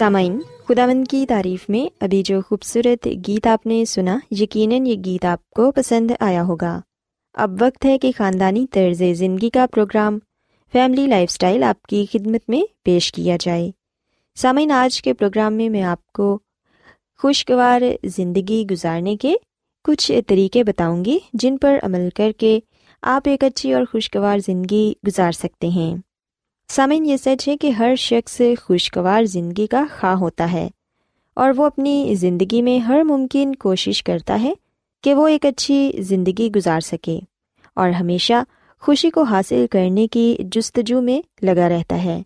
سامعین، خداوند کی تعریف میں ابھی جو خوبصورت گیت آپ نے سنا، یقیناً یہ گیت آپ کو پسند آیا ہوگا۔ اب وقت ہے کہ خاندانی طرز زندگی کا پروگرام، فیملی لائف سٹائل آپ کی خدمت میں پیش کیا جائے۔ سامعین، آج کے پروگرام میں میں آپ کو خوشگوار زندگی گزارنے کے کچھ طریقے بتاؤں گی، جن پر عمل کر کے آپ ایک اچھی اور خوشگوار زندگی گزار سکتے ہیں۔ سامعین، یہ سچ ہے کہ ہر شخص خوشگوار زندگی کا خواہ ہوتا ہے اور وہ اپنی زندگی میں ہر ممکن کوشش کرتا ہے کہ وہ ایک اچھی زندگی گزار سکے اور ہمیشہ خوشی کو حاصل کرنے کی جستجو میں لگا رہتا ہے۔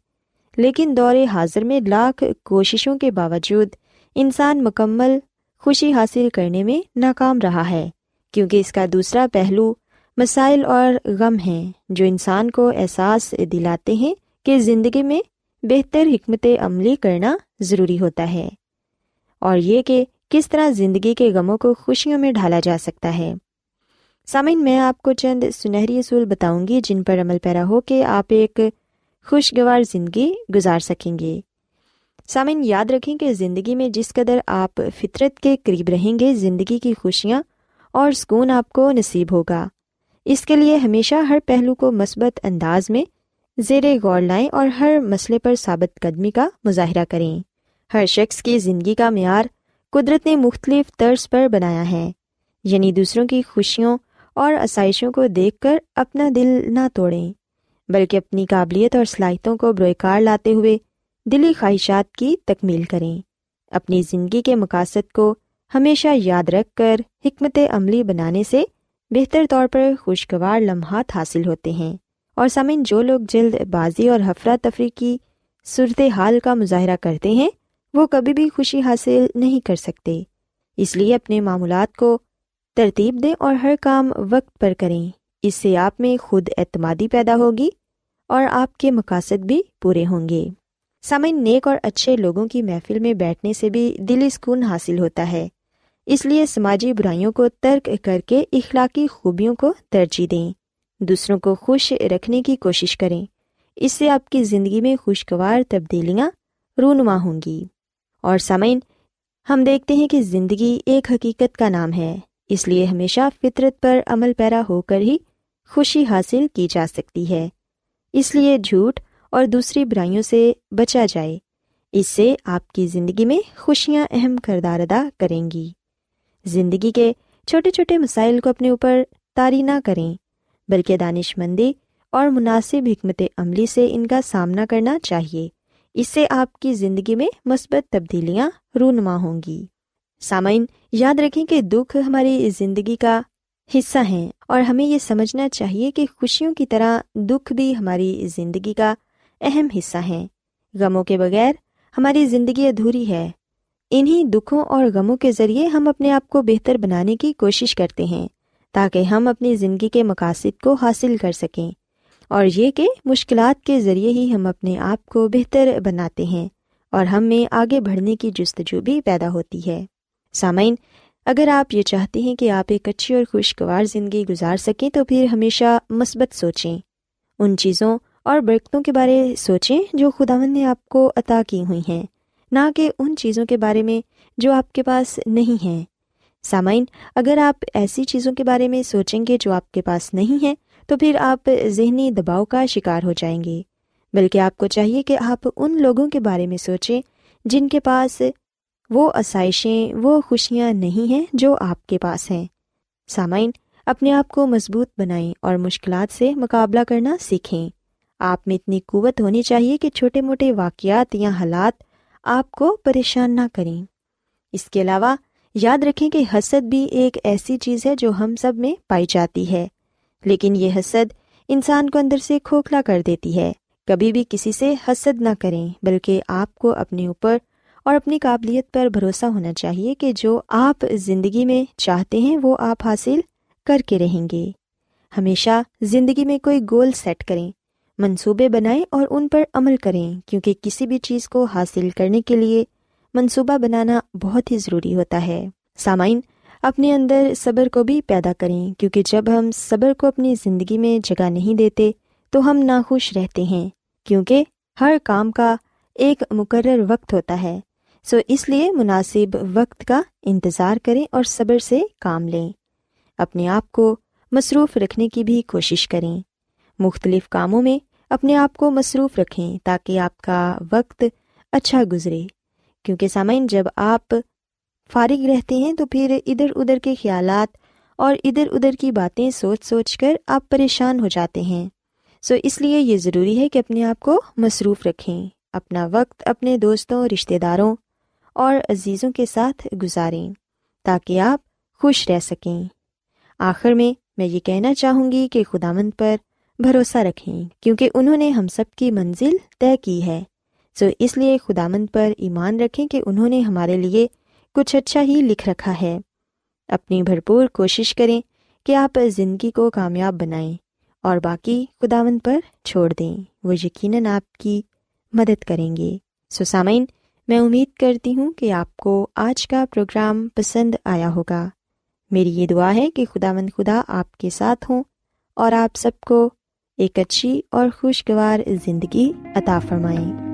لیکن دور حاضر میں لاکھ کوششوں کے باوجود انسان مکمل خوشی حاصل کرنے میں ناکام رہا ہے، کیونکہ اس کا دوسرا پہلو مسائل اور غم ہیں جو انسان کو احساس دلاتے ہیں کہ زندگی میں بہتر حکمت عملی کرنا ضروری ہوتا ہے اور یہ کہ کس طرح زندگی کے غموں کو خوشیوں میں ڈھالا جا سکتا ہے۔ سامعین، میں آپ کو چند سنہری اصول بتاؤں گی جن پر عمل پیرا ہو کہ آپ ایک خوشگوار زندگی گزار سکیں گے۔ سامعین، یاد رکھیں کہ زندگی میں جس قدر آپ فطرت کے قریب رہیں گے، زندگی کی خوشیاں اور سکون آپ کو نصیب ہوگا۔ اس کے لیے ہمیشہ ہر پہلو کو مثبت انداز میں زیر غور لائیں اور ہر مسئلے پر ثابت قدمی کا مظاہرہ کریں۔ ہر شخص کی زندگی کا معیار قدرت نے مختلف طرز پر بنایا ہے یعنی دوسروں کی خوشیوں اور آسائشوں کو دیکھ کر اپنا دل نہ توڑیں، بلکہ اپنی قابلیت اور صلاحیتوں کو بروئے لاتے ہوئے دلی خواہشات کی تکمیل کریں۔ اپنی زندگی کے مقاصد کو ہمیشہ یاد رکھ کر حکمت عملی بنانے سے بہتر طور پر خوشگوار لمحات حاصل ہوتے ہیں۔ اور سامعین، جو لوگ جلد بازی اور حفرہ تفریح کی صورت حال کا مظاہرہ کرتے ہیں، وہ کبھی بھی خوشی حاصل نہیں کر سکتے۔ اس لیے اپنے معمولات کو ترتیب دیں اور ہر کام وقت پر کریں۔ اس سے آپ میں خود اعتمادی پیدا ہوگی اور آپ کے مقاصد بھی پورے ہوں گے۔ سامعین، نیک اور اچھے لوگوں کی محفل میں بیٹھنے سے بھی دلی سکون حاصل ہوتا ہے۔ اس لیے سماجی برائیوں کو ترک کر کے اخلاقی خوبیوں کو ترجیح دیں۔ دوسروں کو خوش رکھنے کی کوشش کریں۔ اس سے آپ کی زندگی میں خوشگوار تبدیلیاں رونما ہوں گی۔ اور سامعین، ہم دیکھتے ہیں کہ زندگی ایک حقیقت کا نام ہے۔ اس لیے ہمیشہ فطرت پر عمل پیرا ہو کر ہی خوشی حاصل کی جا سکتی ہے۔ اس لیے جھوٹ اور دوسری برائیوں سے بچا جائے۔ اس سے آپ کی زندگی میں خوشیاں اہم کردار ادا کریں گی۔ زندگی کے چھوٹے چھوٹے مسائل کو اپنے اوپر طاری نہ کریں۔ بلکہ دانش مندی اور مناسب حکمت عملی سے ان کا سامنا کرنا چاہیے۔ اس سے آپ کی زندگی میں مثبت تبدیلیاں رونما ہوں گی۔ سامعین، یاد رکھیں کہ دکھ ہماری زندگی کا حصہ ہیں اور ہمیں یہ سمجھنا چاہیے کہ خوشیوں کی طرح دکھ بھی ہماری زندگی کا اہم حصہ ہیں۔ غموں کے بغیر ہماری زندگی ادھوری ہے۔ انہیں دکھوں اور غموں کے ذریعے ہم اپنے آپ کو بہتر بنانے کی کوشش کرتے ہیں۔ تاکہ ہم اپنی زندگی کے مقاصد کو حاصل کر سکیں اور یہ کہ مشکلات کے ذریعے ہی ہم اپنے آپ کو بہتر بناتے ہیں اور ہم میں آگے بڑھنے کی جستجو بھی پیدا ہوتی ہے۔ سامعین، اگر آپ یہ چاہتے ہیں کہ آپ ایک اچھی اور خوشگوار زندگی گزار سکیں تو پھر ہمیشہ مثبت سوچیں۔ ان چیزوں اور برکتوں کے بارے سوچیں جو خداون نے آپ کو عطا کی ہوئی ہیں، نہ کہ ان چیزوں کے بارے میں جو آپ کے پاس نہیں ہیں۔ سامعین، اگر آپ ایسی چیزوں کے بارے میں سوچیں گے جو آپ کے پاس نہیں ہیں، تو پھر آپ ذہنی دباؤ کا شکار ہو جائیں گے۔ بلکہ آپ کو چاہیے کہ آپ ان لوگوں کے بارے میں سوچیں جن کے پاس وہ آسائشیں، وہ خوشیاں نہیں ہیں جو آپ کے پاس ہیں۔ سامعین، اپنے آپ کو مضبوط بنائیں اور مشکلات سے مقابلہ کرنا سیکھیں۔ آپ میں اتنی قوت ہونی چاہیے کہ چھوٹے موٹے واقعات یا حالات آپ کو پریشان نہ کریں۔ اس کے علاوہ یاد رکھیں کہ حسد بھی ایک ایسی چیز ہے جو ہم سب میں پائی جاتی ہے۔ لیکن یہ حسد انسان کو اندر سے کھوکھلا کر دیتی ہے۔ کبھی بھی کسی سے حسد نہ کریں، بلکہ آپ کو اپنے اوپر اور اپنی قابلیت پر بھروسہ ہونا چاہیے کہ جو آپ زندگی میں چاہتے ہیں، وہ آپ حاصل کر کے رہیں گے۔ ہمیشہ زندگی میں کوئی گول سیٹ کریں، منصوبے بنائیں اور ان پر عمل کریں، کیونکہ کسی بھی چیز کو حاصل کرنے کے لیے منصوبہ بنانا بہت ہی ضروری ہوتا ہے۔ سامعین، اپنے اندر صبر کو بھی پیدا کریں، کیونکہ جب ہم صبر کو اپنی زندگی میں جگہ نہیں دیتے، تو ہم ناخوش رہتے ہیں، کیونکہ ہر کام کا ایک مقرر وقت ہوتا ہے۔ سو اس لیے مناسب وقت کا انتظار کریں اور صبر سے کام لیں۔ اپنے آپ کو مصروف رکھنے کی بھی کوشش کریں۔ مختلف کاموں میں اپنے آپ کو مصروف رکھیں تاکہ آپ کا وقت اچھا گزرے۔ کیونکہ سامعین، جب آپ فارغ رہتے ہیں تو پھر ادھر ادھر کے خیالات اور ادھر ادھر کی باتیں سوچ سوچ کر آپ پریشان ہو جاتے ہیں۔ سو اس لیے یہ ضروری ہے کہ اپنے آپ کو مصروف رکھیں، اپنا وقت اپنے دوستوں، رشتہ داروں اور عزیزوں کے ساتھ گزاریں تاکہ آپ خوش رہ سکیں۔ آخر میں میں یہ کہنا چاہوں گی کہ خدا مند پر بھروسہ رکھیں، کیونکہ انہوں نے ہم سب کی منزل طے کی ہے۔ سو اس لیے خدا مند پر ایمان رکھیں کہ انہوں نے ہمارے لیے کچھ اچھا ہی لکھ رکھا ہے۔ اپنی بھرپور کوشش کریں کہ آپ زندگی کو کامیاب بنائیں اور باقی خداون پر چھوڑ دیں۔ وہ یقیناً آپ کی مدد کریں گے۔ سو سامعین، میں امید کرتی ہوں کہ آپ کو آج کا پروگرام پسند آیا ہوگا۔ میری یہ دعا ہے کہ خدا مند خدا آپ کے ساتھ ہوں اور آپ سب کو ایک اچھی اور خوشگوار زندگی عطا فرمائیں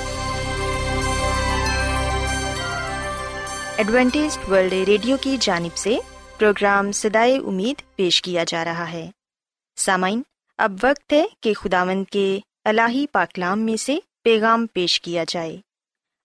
Adventist world radio کی جانب سے پروگرام سدائے امید پیش کیا جا رہا ہے۔ سامعین، اب وقت ہے کہ خداوند کے الہی پاکلام میں سے پیغام پیش کیا جائے۔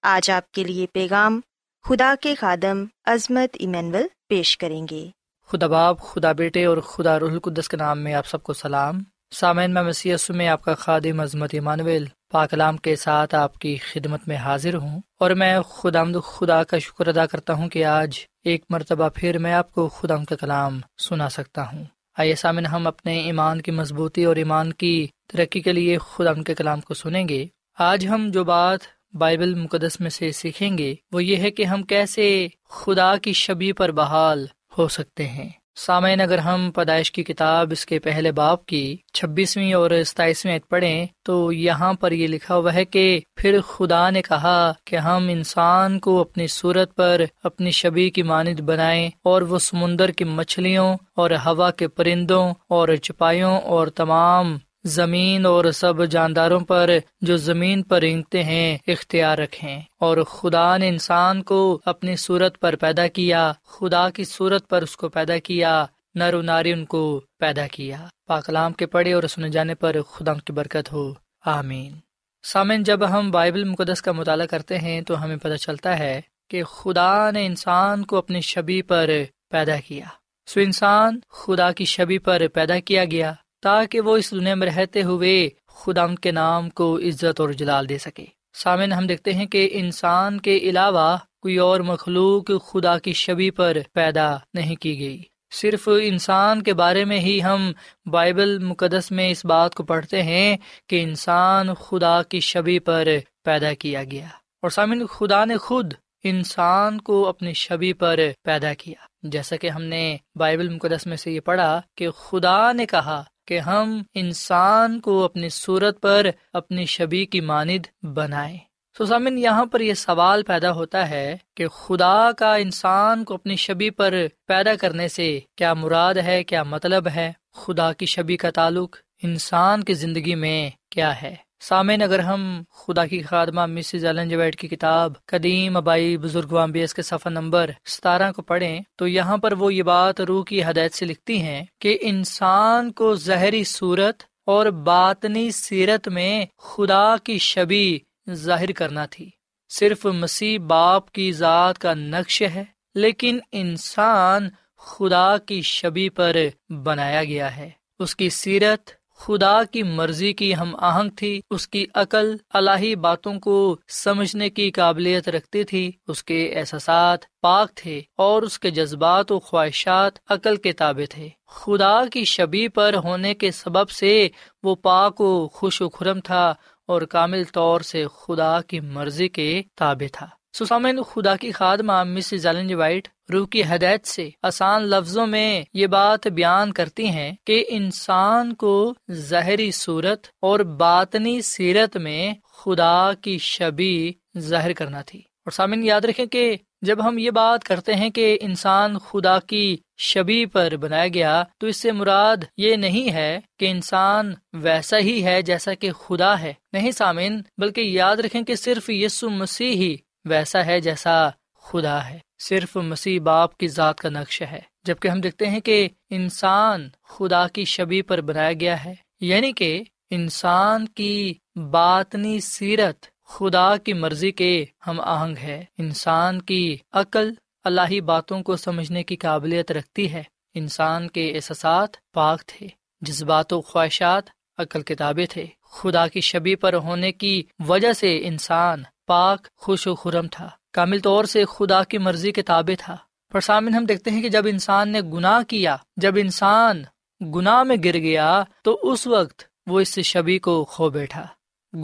آج آپ کے لیے پیغام خدا کے خادم عظمت ایمینول پیش کریں گے۔ خدا باپ، خدا بیٹے اور خدا رح القدس کے نام میں آپ سب کو سلام۔ سامعین، میں مسی میں آپ کا خادم عظمت ایمانویل پاکلام کے ساتھ آپ کی خدمت میں حاضر ہوں۔ اور میں خدا خدا کا شکر ادا کرتا ہوں کہ آج ایک مرتبہ پھر میں آپ کو خدا کا کلام سنا سکتا ہوں۔ آئیے سامن ہم اپنے ایمان کی مضبوطی اور ایمان کی ترقی کے لیے خدا ان کے کلام کو سنیں گے۔ آج ہم جو بات بائبل مقدس میں سے سیکھیں گے وہ یہ ہے کہ ہم کیسے خدا کی شبی پر بحال ہو سکتے ہیں۔ سامعین، اگر ہم پیدائش کی کتاب اس کے پہلے باپ کی چھبیسویں اور ستائیسویں پڑھیں، تو یہاں پر یہ لکھا ہوا ہے کہ پھر خدا نے کہا کہ ہم انسان کو اپنی صورت پر اپنی شبی کی مانند بنائیں اور وہ سمندر کی مچھلیوں اور ہوا کے پرندوں اور چپائیوں اور تمام زمین اور سب جانداروں پر جو زمین پر رینگتے ہیں، اختیار رکھیں۔ اور خدا نے انسان کو اپنی صورت پر پیدا کیا، خدا کی صورت پر اس کو پیدا کیا، نر و ناری ان کو پیدا کیا۔ پاکلام کے پڑھے اور سنے جانے پر خدا کی برکت ہو۔ آمین۔ سامن جب ہم بائبل مقدس کا مطالعہ کرتے ہیں تو ہمیں پتہ چلتا ہے کہ خدا نے انسان کو اپنی شبی پر پیدا کیا۔ سو انسان خدا کی شبی پر پیدا کیا گیا۔ تاکہ وہ اس دنیا میں رہتے ہوئے خدا کے نام کو عزت اور جلال دے سکے۔ سامن ہم دیکھتے ہیں کہ انسان کے علاوہ کوئی اور مخلوق خدا کی شبی پر پیدا نہیں کی گئی۔ صرف انسان کے بارے میں ہی ہم بائبل مقدس میں اس بات کو پڑھتے ہیں کہ انسان خدا کی شبی پر پیدا کیا گیا۔ اور سامن خدا نے خود انسان کو اپنی شبی پر پیدا کیا۔ جیسا کہ ہم نے بائبل مقدس میں سے یہ پڑھا کہ خدا نے کہا کہ ہم انسان کو اپنی صورت پر اپنی شبی کی ماند بنائیں۔ سامن، یہاں پر یہ سوال پیدا ہوتا ہے کہ خدا کا انسان کو اپنی شبی پر پیدا کرنے سے کیا مراد ہے، کیا مطلب ہے؟ خدا کی شبی کا تعلق انسان کی زندگی میں کیا ہے؟ سامعین، اگر ہم خدا کی خادمہ مسز ایلن جویڈ کی کتاب قدیم ابائی بزرگ وامبیس کے صفحہ نمبر ستارہ کو پڑھیں، تو یہاں پر وہ یہ بات روح کی ہدایت سے لکھتی ہیں کہ انسان کو زہری صورت اور باطنی سیرت میں خدا کی شبی ظاہر کرنا تھی۔ صرف مسیح باپ کی ذات کا نقش ہے، لیکن انسان خدا کی شبی پر بنایا گیا ہے۔ اس کی سیرت خدا کی مرضی کی ہم آہنگ تھی، اس کی عقل الہی باتوں کو سمجھنے کی قابلیت رکھتی تھی، اس کے احساسات پاک تھے اور اس کے جذبات و خواہشات عقل کے تابع تھے۔ خدا کی شبی پر ہونے کے سبب سے وہ پاک و خوش و خرم تھا اور کامل طور سے خدا کی مرضی کے تابع تھا۔ سسامین خدا کی خادمہ مسز ایلن وائٹ، روح کی ہدایت سے آسان لفظوں میں یہ بات بیان کرتی ہیں کہ انسان کو ظاہری صورت اور باطنی سیرت میں خدا کی شبی ظاہر کرنا تھی۔ اور سامن، یاد رکھیں کہ جب ہم یہ بات کرتے ہیں کہ انسان خدا کی شبی پر بنایا گیا، تو اس سے مراد یہ نہیں ہے کہ انسان ویسا ہی ہے جیسا کہ خدا ہے۔ نہیں سامن، بلکہ یاد رکھیں کہ صرف یسو مسیح ہی ویسا ہے جیسا خدا ہے۔ صرف مسیح باپ کی ذات کا نقش ہے۔ جبکہ ہم دیکھتے ہیں کہ انسان خدا کی شبی پر بنایا گیا ہے۔ یعنی کہ انسان کی باطنی سیرت خدا کی مرضی کے ہم آہنگ ہے۔ انسان کی عقل اللہ باتوں کو سمجھنے کی قابلیت رکھتی ہے۔ انسان کے احساسات پاک تھے۔ جذبات و خواہشات عقل کتابیں تھے۔ خدا کی شبی پر ہونے کی وجہ سے انسان پاک، خوش و خرم تھا۔ کامل طور سے خدا کی مرضی کے تابع تھا۔ پر سامن، ہم دیکھتے ہیں کہ جب انسان نے گناہ کیا، جب انسان گناہ میں گر گیا، تو اس وقت وہ اس شبی کو کھو بیٹھا۔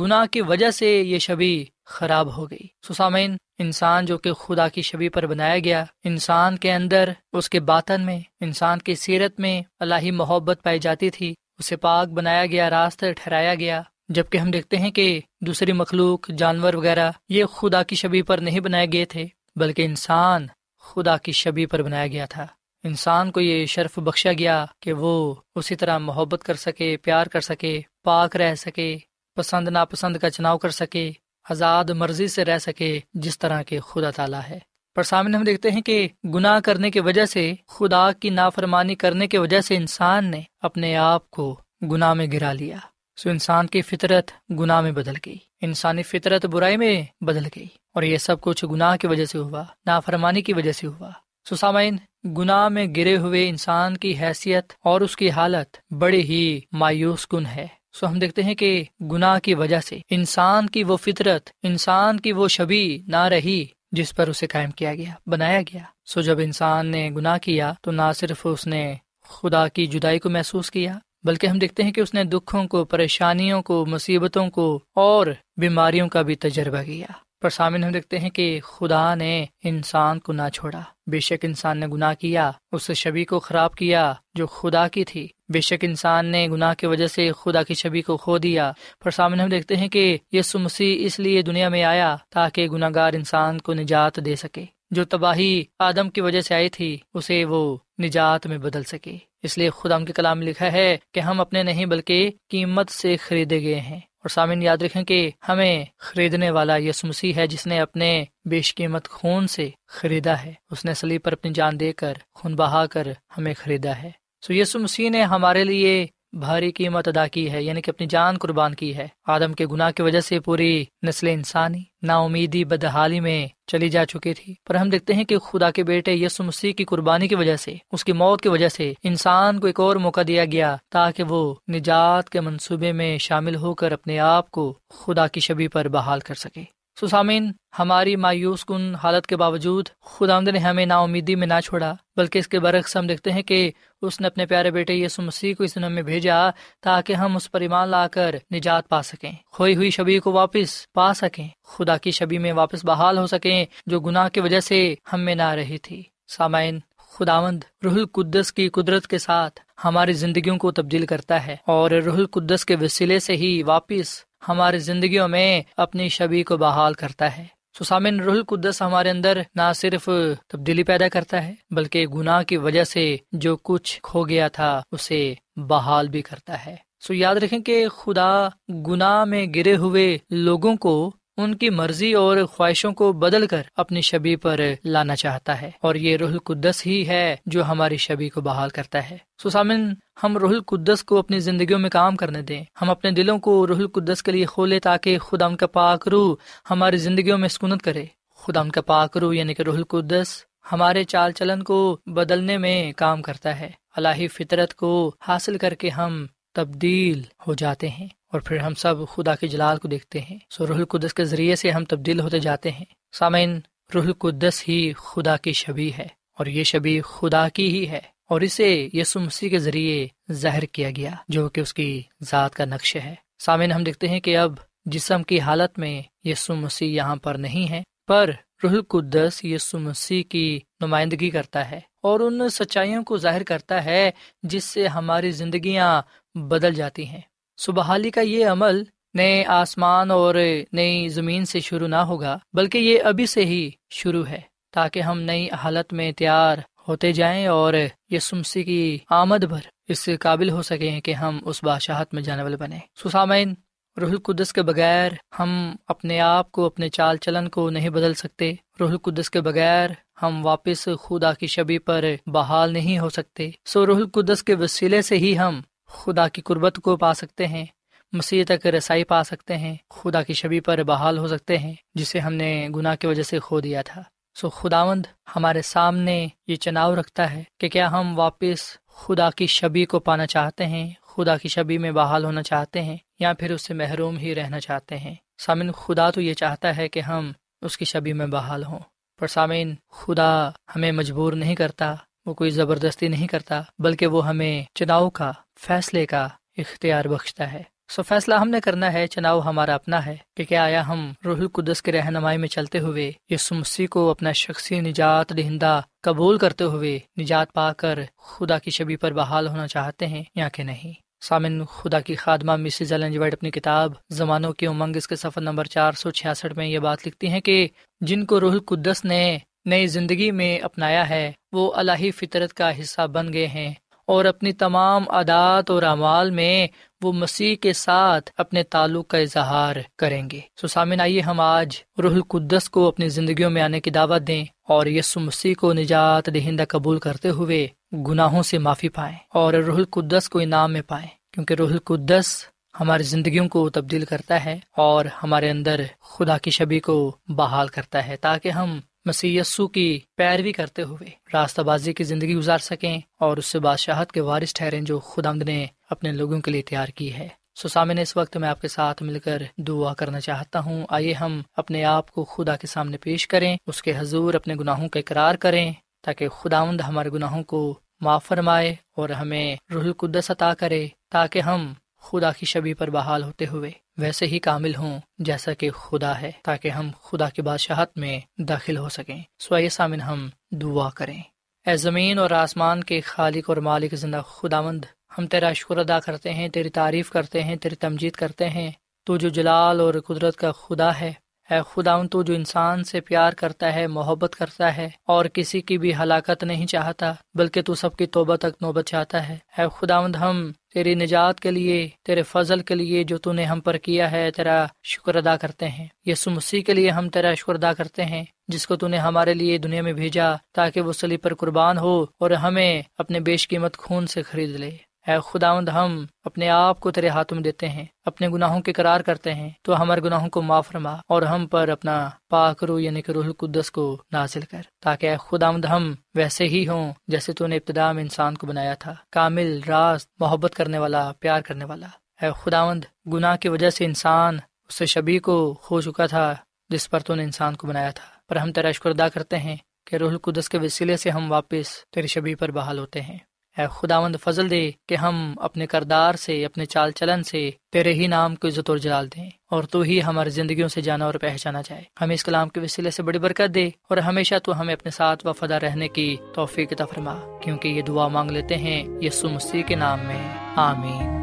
گناہ کی وجہ سے یہ شبی خراب ہو گئی۔ سسامین انسان جو کہ خدا کی شبی پر بنایا گیا، انسان کے اندر، اس کے باطن میں، انسان کی سیرت میں اللہ محبت پائی جاتی تھی، اسے پاک بنایا گیا، راستہ ٹھہرایا گیا۔ جبکہ ہم دیکھتے ہیں کہ دوسری مخلوق، جانور وغیرہ یہ خدا کی شبی پر نہیں بنائے گئے تھے، بلکہ انسان خدا کی شبی پر بنایا گیا تھا۔ انسان کو یہ شرف بخشا گیا کہ وہ اسی طرح محبت کر سکے، پیار کر سکے، پاک رہ سکے، پسند ناپسند کا چناؤ کر سکے، آزاد مرضی سے رہ سکے، جس طرح کے خدا تعالیٰ ہے۔ پر سامنے ہم دیکھتے ہیں کہ گناہ کرنے کی وجہ سے، خدا کی نافرمانی کرنے کی وجہ سے انسان نے اپنے آپ کو گناہ میں گرا لیا۔ سو انسان کی فطرت گناہ میں بدل گئی۔ انسانی فطرت برائی میں بدل گئی اور یہ سب کچھ گناہ کی وجہ سے ہوا، نافرمانی کی وجہ سے ہوا۔ سسامین گناہ میں گرے ہوئے انسان کی حیثیت اور اس کی حالت بڑی ہی مایوس کن ہے۔ سو ہم دیکھتے ہیں کہ گناہ کی وجہ سے انسان کی وہ فطرت، انسان کی وہ شبی نہ رہی جس پر اسے قائم کیا گیا، بنایا گیا۔ سو جب انسان نے گناہ کیا تو نہ صرف اس نے خدا کی جدائی کو محسوس کیا بلکہ ہم دیکھتے ہیں کہ اس نے دکھوں کو، پریشانیوں کو، مصیبتوں کو اور بیماریوں کا بھی تجربہ کیا۔ پر سامن ہم دیکھتے ہیں کہ خدا نے انسان کو نہ چھوڑا۔ بے شک انسان نے گناہ کیا، اس شبی کو خراب کیا جو خدا کی تھی۔ بے شک انسان نے گناہ کی وجہ سے خدا کی شبی کو کھو دیا۔ پر سامنے ہم دیکھتے ہیں کہ یسو مسیح اس لیے دنیا میں آیا تاکہ گناہ گار انسان کو نجات دے سکے۔ جو تباہی آدم کی وجہ سے آئی تھی، اسے وہ نجات میں بدل سکے۔ اس لیے خدا کے کلام لکھا ہے کہ ہم اپنے نہیں بلکہ قیمت سے خریدے گئے ہیں۔ اور سامن یاد رکھیں کہ ہمیں خریدنے والا یس مسیح ہے جس نے اپنے بیش قیمت خون سے خریدا ہے۔ اس نے سلیب پر اپنی جان دے کر خون بہا کر ہمیں خریدا ہے۔ سو یسو مسیح نے ہمارے لیے بھاری قیمت ادا کی ہے یعنی کہ اپنی جان قربان کی ہے۔ آدم کے گناہ کی وجہ سے پوری نسل انسانی نا امیدی بدحالی میں چلی جا چکی تھی۔ پر ہم دیکھتے ہیں کہ خدا کے بیٹے یسو مسیح کی قربانی کی وجہ سے، اس کی موت کی وجہ سے انسان کو ایک اور موقع دیا گیا تاکہ وہ نجات کے منصوبے میں شامل ہو کر اپنے آپ کو خدا کی شبی پر بحال کر سکے۔ سسامین، ہماری مایوس کن حالت کے باوجود خدا آمد نے ہمیں نا امیدی میں نہ چھوڑا، بلکہ اس کے برعکس ہم دیکھتے ہیں کہ اس نے اپنے پیارے بیٹے یسو مسیح کو اس دنوں میں بھیجا تاکہ ہم اس پر ایمان لا کر نجات پا سکیں، کھوئی ہوئی شبی کو واپس پا سکیں، خدا کی شبی میں واپس بحال ہو سکیں جو گناہ کی وجہ سے ہم میں نہ رہی تھی۔ سامعین، خداوند روح القدس کی قدرت کے ساتھ ہماری زندگیوں کو تبدیل کرتا ہے اور روح القدس کے وسیلے سے ہی واپس ہماری زندگیوں میں اپنی شبی کو بحال کرتا ہے۔ سسامن رح القدس ہمارے اندر نہ صرف تبدیلی پیدا کرتا ہے، بلکہ گناہ کی وجہ سے جو کچھ کھو گیا تھا، اسے بحال بھی کرتا ہے۔ سو یاد رکھیں کہ خدا گناہ میں گرے ہوئے لوگوں کو ان کی مرضی اور خواہشوں کو بدل کر اپنی شبی پر لانا چاہتا ہے۔ اور یہ روح القدس ہی ہے جو ہماری شبی کو بحال کرتا ہے۔ سسامن ہم روح القدس کو اپنی زندگیوں میں کام کرنے دیں۔ ہم اپنے دلوں کو روح القدس کے لیے کھولے تاکہ خدا ان کا پاک روح ہماری زندگیوں میں سکونت کرے۔ خدا ان کا پاک روح یعنی کہ روح القدس ہمارے چال چلن کو بدلنے میں کام کرتا ہے۔ الہی فطرت کو حاصل کر کے ہم تبدیل ہو جاتے ہیں۔ اور پھر ہم سب خدا کے جلال کو دیکھتے ہیں۔ سو روح القدس کے ذریعے سے ہم تبدیل ہوتے جاتے ہیں۔ سامعین، روح القدس ہی خدا کی شبی ہے اور یہ شبی خدا کی ہی ہے اور اسے یسو مسیح کے ذریعے ظاہر کیا گیا، جو کہ اس کی ذات کا نقش ہے۔ سامعین، ہم دیکھتے ہیں کہ اب جسم کی حالت میں یسو مسیح یہاں پر نہیں ہے، پر روح القدس یسو مسیح کی نمائندگی کرتا ہے اور ان سچائیوں کو ظاہر کرتا ہے، جس سے ہماری زندگیاں بدل جاتی ہیں۔ سبحالی کا یہ عمل نئے آسمان اور نئی زمین سے شروع نہ ہوگا، بلکہ یہ ابھی سے ہی شروع ہے، تاکہ ہم نئی حالت میں تیار ہوتے جائیں اور یہ سمسی کی آمد بھر اس قابل ہو سکیں کہ ہم اس بادشاہت میں جانے والے بنے سسامین روح القدس کے بغیر ہم اپنے آپ کو، اپنے چال چلن کو نہیں بدل سکتے۔ روح القدس کے بغیر ہم واپس خدا کی شبی پر بحال نہیں ہو سکتے۔ سو روح القدس کے وسیلے سے ہی ہم خدا کی قربت کو پا سکتے ہیں، مسیح تک رسائی پا سکتے ہیں، خدا کی شبی پر بحال ہو سکتے ہیں، جسے ہم نے گناہ کی وجہ سے کھو دیا تھا۔ سو خداوند ہمارے سامنے یہ چناؤ رکھتا ہے کہ کیا ہم واپس خدا کی شبی کو پانا چاہتے ہیں، خدا کی شبی میں بحال ہونا چاہتے ہیں، یا پھر اس سے محروم ہی رہنا چاہتے ہیں۔ سامن خدا تو یہ چاہتا ہے کہ ہم اس کی شبی میں بحال ہوں۔ پر سامعین، خدا ہمیں مجبور نہیں کرتا وہ کوئی زبردستی نہیں کرتا، بلکہ وہ ہمیں چناؤ کا، فیصلے کا اختیار بخشتا ہے۔ سو فیصلہ ہم نے کرنا ہے، چناؤ ہمارا اپنا ہے کہ کیا آیا ہم روح القدس کے رہنمائی میں چلتے ہوئے یہ مسیح کو اپنا شخصی نجات دہندہ قبول کرتے ہوئے نجات پا کر خدا کی شبی پر بحال ہونا چاہتے ہیں یا کہ نہیں؟ سامن، خدا کی خادمہ مسز وائٹ اپنی کتاب زمانوں کی امنگ اس کے سفر نمبر چار سو چھیاسٹھ میں یہ بات لکھتی ہیں کہ جن کو روح القدس نے نئی زندگی میں اپنایا ہے، وہ الہی فطرت کا حصہ بن گئے ہیں۔ اور اپنی تمام عادات اور اعمال میں وہ مسیح کے ساتھ اپنے تعلق کا اظہار کریں گے۔ سو سامن آئیے ہم آج روح القدس کو اپنی زندگیوں میں آنے کی دعوت دیں اور یسو مسیح کو نجات دہندہ قبول کرتے ہوئے گناہوں سے معافی پائیں اور روح القدس کو انعام میں پائیں۔ کیونکہ روح القدس ہماری زندگیوں کو تبدیل کرتا ہے اور ہمارے اندر خدا کی شبی کو بحال کرتا ہے تاکہ ہم مسی کی پیروی کرتے ہوئے راستہ بازی کی زندگی گزار سکیں اور اس سے بادشاہت کے وارث ٹھہریں جو خدا نے اپنے لوگوں کے لیے تیار کی ہے۔ سسامے اس وقت میں آپ کے ساتھ مل کر دعا کرنا چاہتا ہوں۔ آئیے ہم اپنے آپ کو خدا کے سامنے پیش کریں، اس کے حضور اپنے گناہوں کا اقرار کریں تاکہ خداوند ہمارے گناہوں کو معاف فرمائے اور ہمیں روح القدس عطا کرے تاکہ ہم خدا کی شبی پر بحال ہوتے ہوئے ویسے ہی کامل ہوں جیسا کہ خدا ہے، تاکہ ہم خدا کی بادشاہت میں داخل ہو سکیں۔ سوائے سامن ہم دعا کریں۔ اے زمین اور آسمان کے خالق اور مالک زندہ خداوند، ہم تیرا شکر ادا کرتے ہیں، تیری تعریف کرتے ہیں، تیری تمجید کرتے ہیں۔ تو جو جلال اور قدرت کا خدا ہے اے خدا تو جو انسان سے پیار کرتا ہے، محبت کرتا ہے اور کسی کی بھی ہلاکت نہیں چاہتا، بلکہ تو سب کی توبہ تک نوبت چاہتا ہے۔ اے خداوند، ہم تیری نجات کے لیے، تیرے فضل کے لیے جو تو نے ہم پر کیا ہے، تیرا شکر ادا کرتے ہیں۔ یسو مسیح کے لیے ہم تیرا شکر ادا کرتے ہیں، جس کو تو نے ہمارے لیے دنیا میں بھیجا تاکہ وہ سلی پر قربان ہو اور ہمیں اپنے بیش قیمت خون سے خرید لے۔ اے خداوند، ہم اپنے آپ کو تیرے ہاتھوں میں دیتے ہیں، اپنے گناہوں کے قرار کرتے ہیں، تو ہمارے گناہوں کو معاف فرما اور ہم پر اپنا پاک رو یعنی کہ روح القدس کو نازل کر، تاکہ اے خداوند، ہم ویسے ہی ہوں جیسے تو نے ابتدا میں انسان کو بنایا تھا، کامل راست محبت کرنے والا، پیار کرنے والا۔ اے خداوند، گناہ کی وجہ سے انسان اس شبی کو کھو چکا تھا جس پر تو نے انسان کو بنایا تھا۔ پر ہم تیرا شکر ادا کرتے ہیں کہ روح القدس کے وسیلے سے ہم واپس تیری شبی پر بحال ہوتے ہیں۔ اے خداوند فضل دے کہ ہم اپنے کردار سے، اپنے چال چلن سے تیرے ہی نام کو عزت اور جلال دیں اور تو ہی ہماری زندگیوں سے جانا اور پہچانا جائے۔ ہمیں اس کلام کے وسیلے سے بڑی برکت دے اور ہمیشہ تو ہمیں اپنے ساتھ وفادہ رہنے کی توفیق عطا فرما، کیونکہ یہ دعا مانگ لیتے ہیں یسوع مسیح کے نام میں۔ آمین۔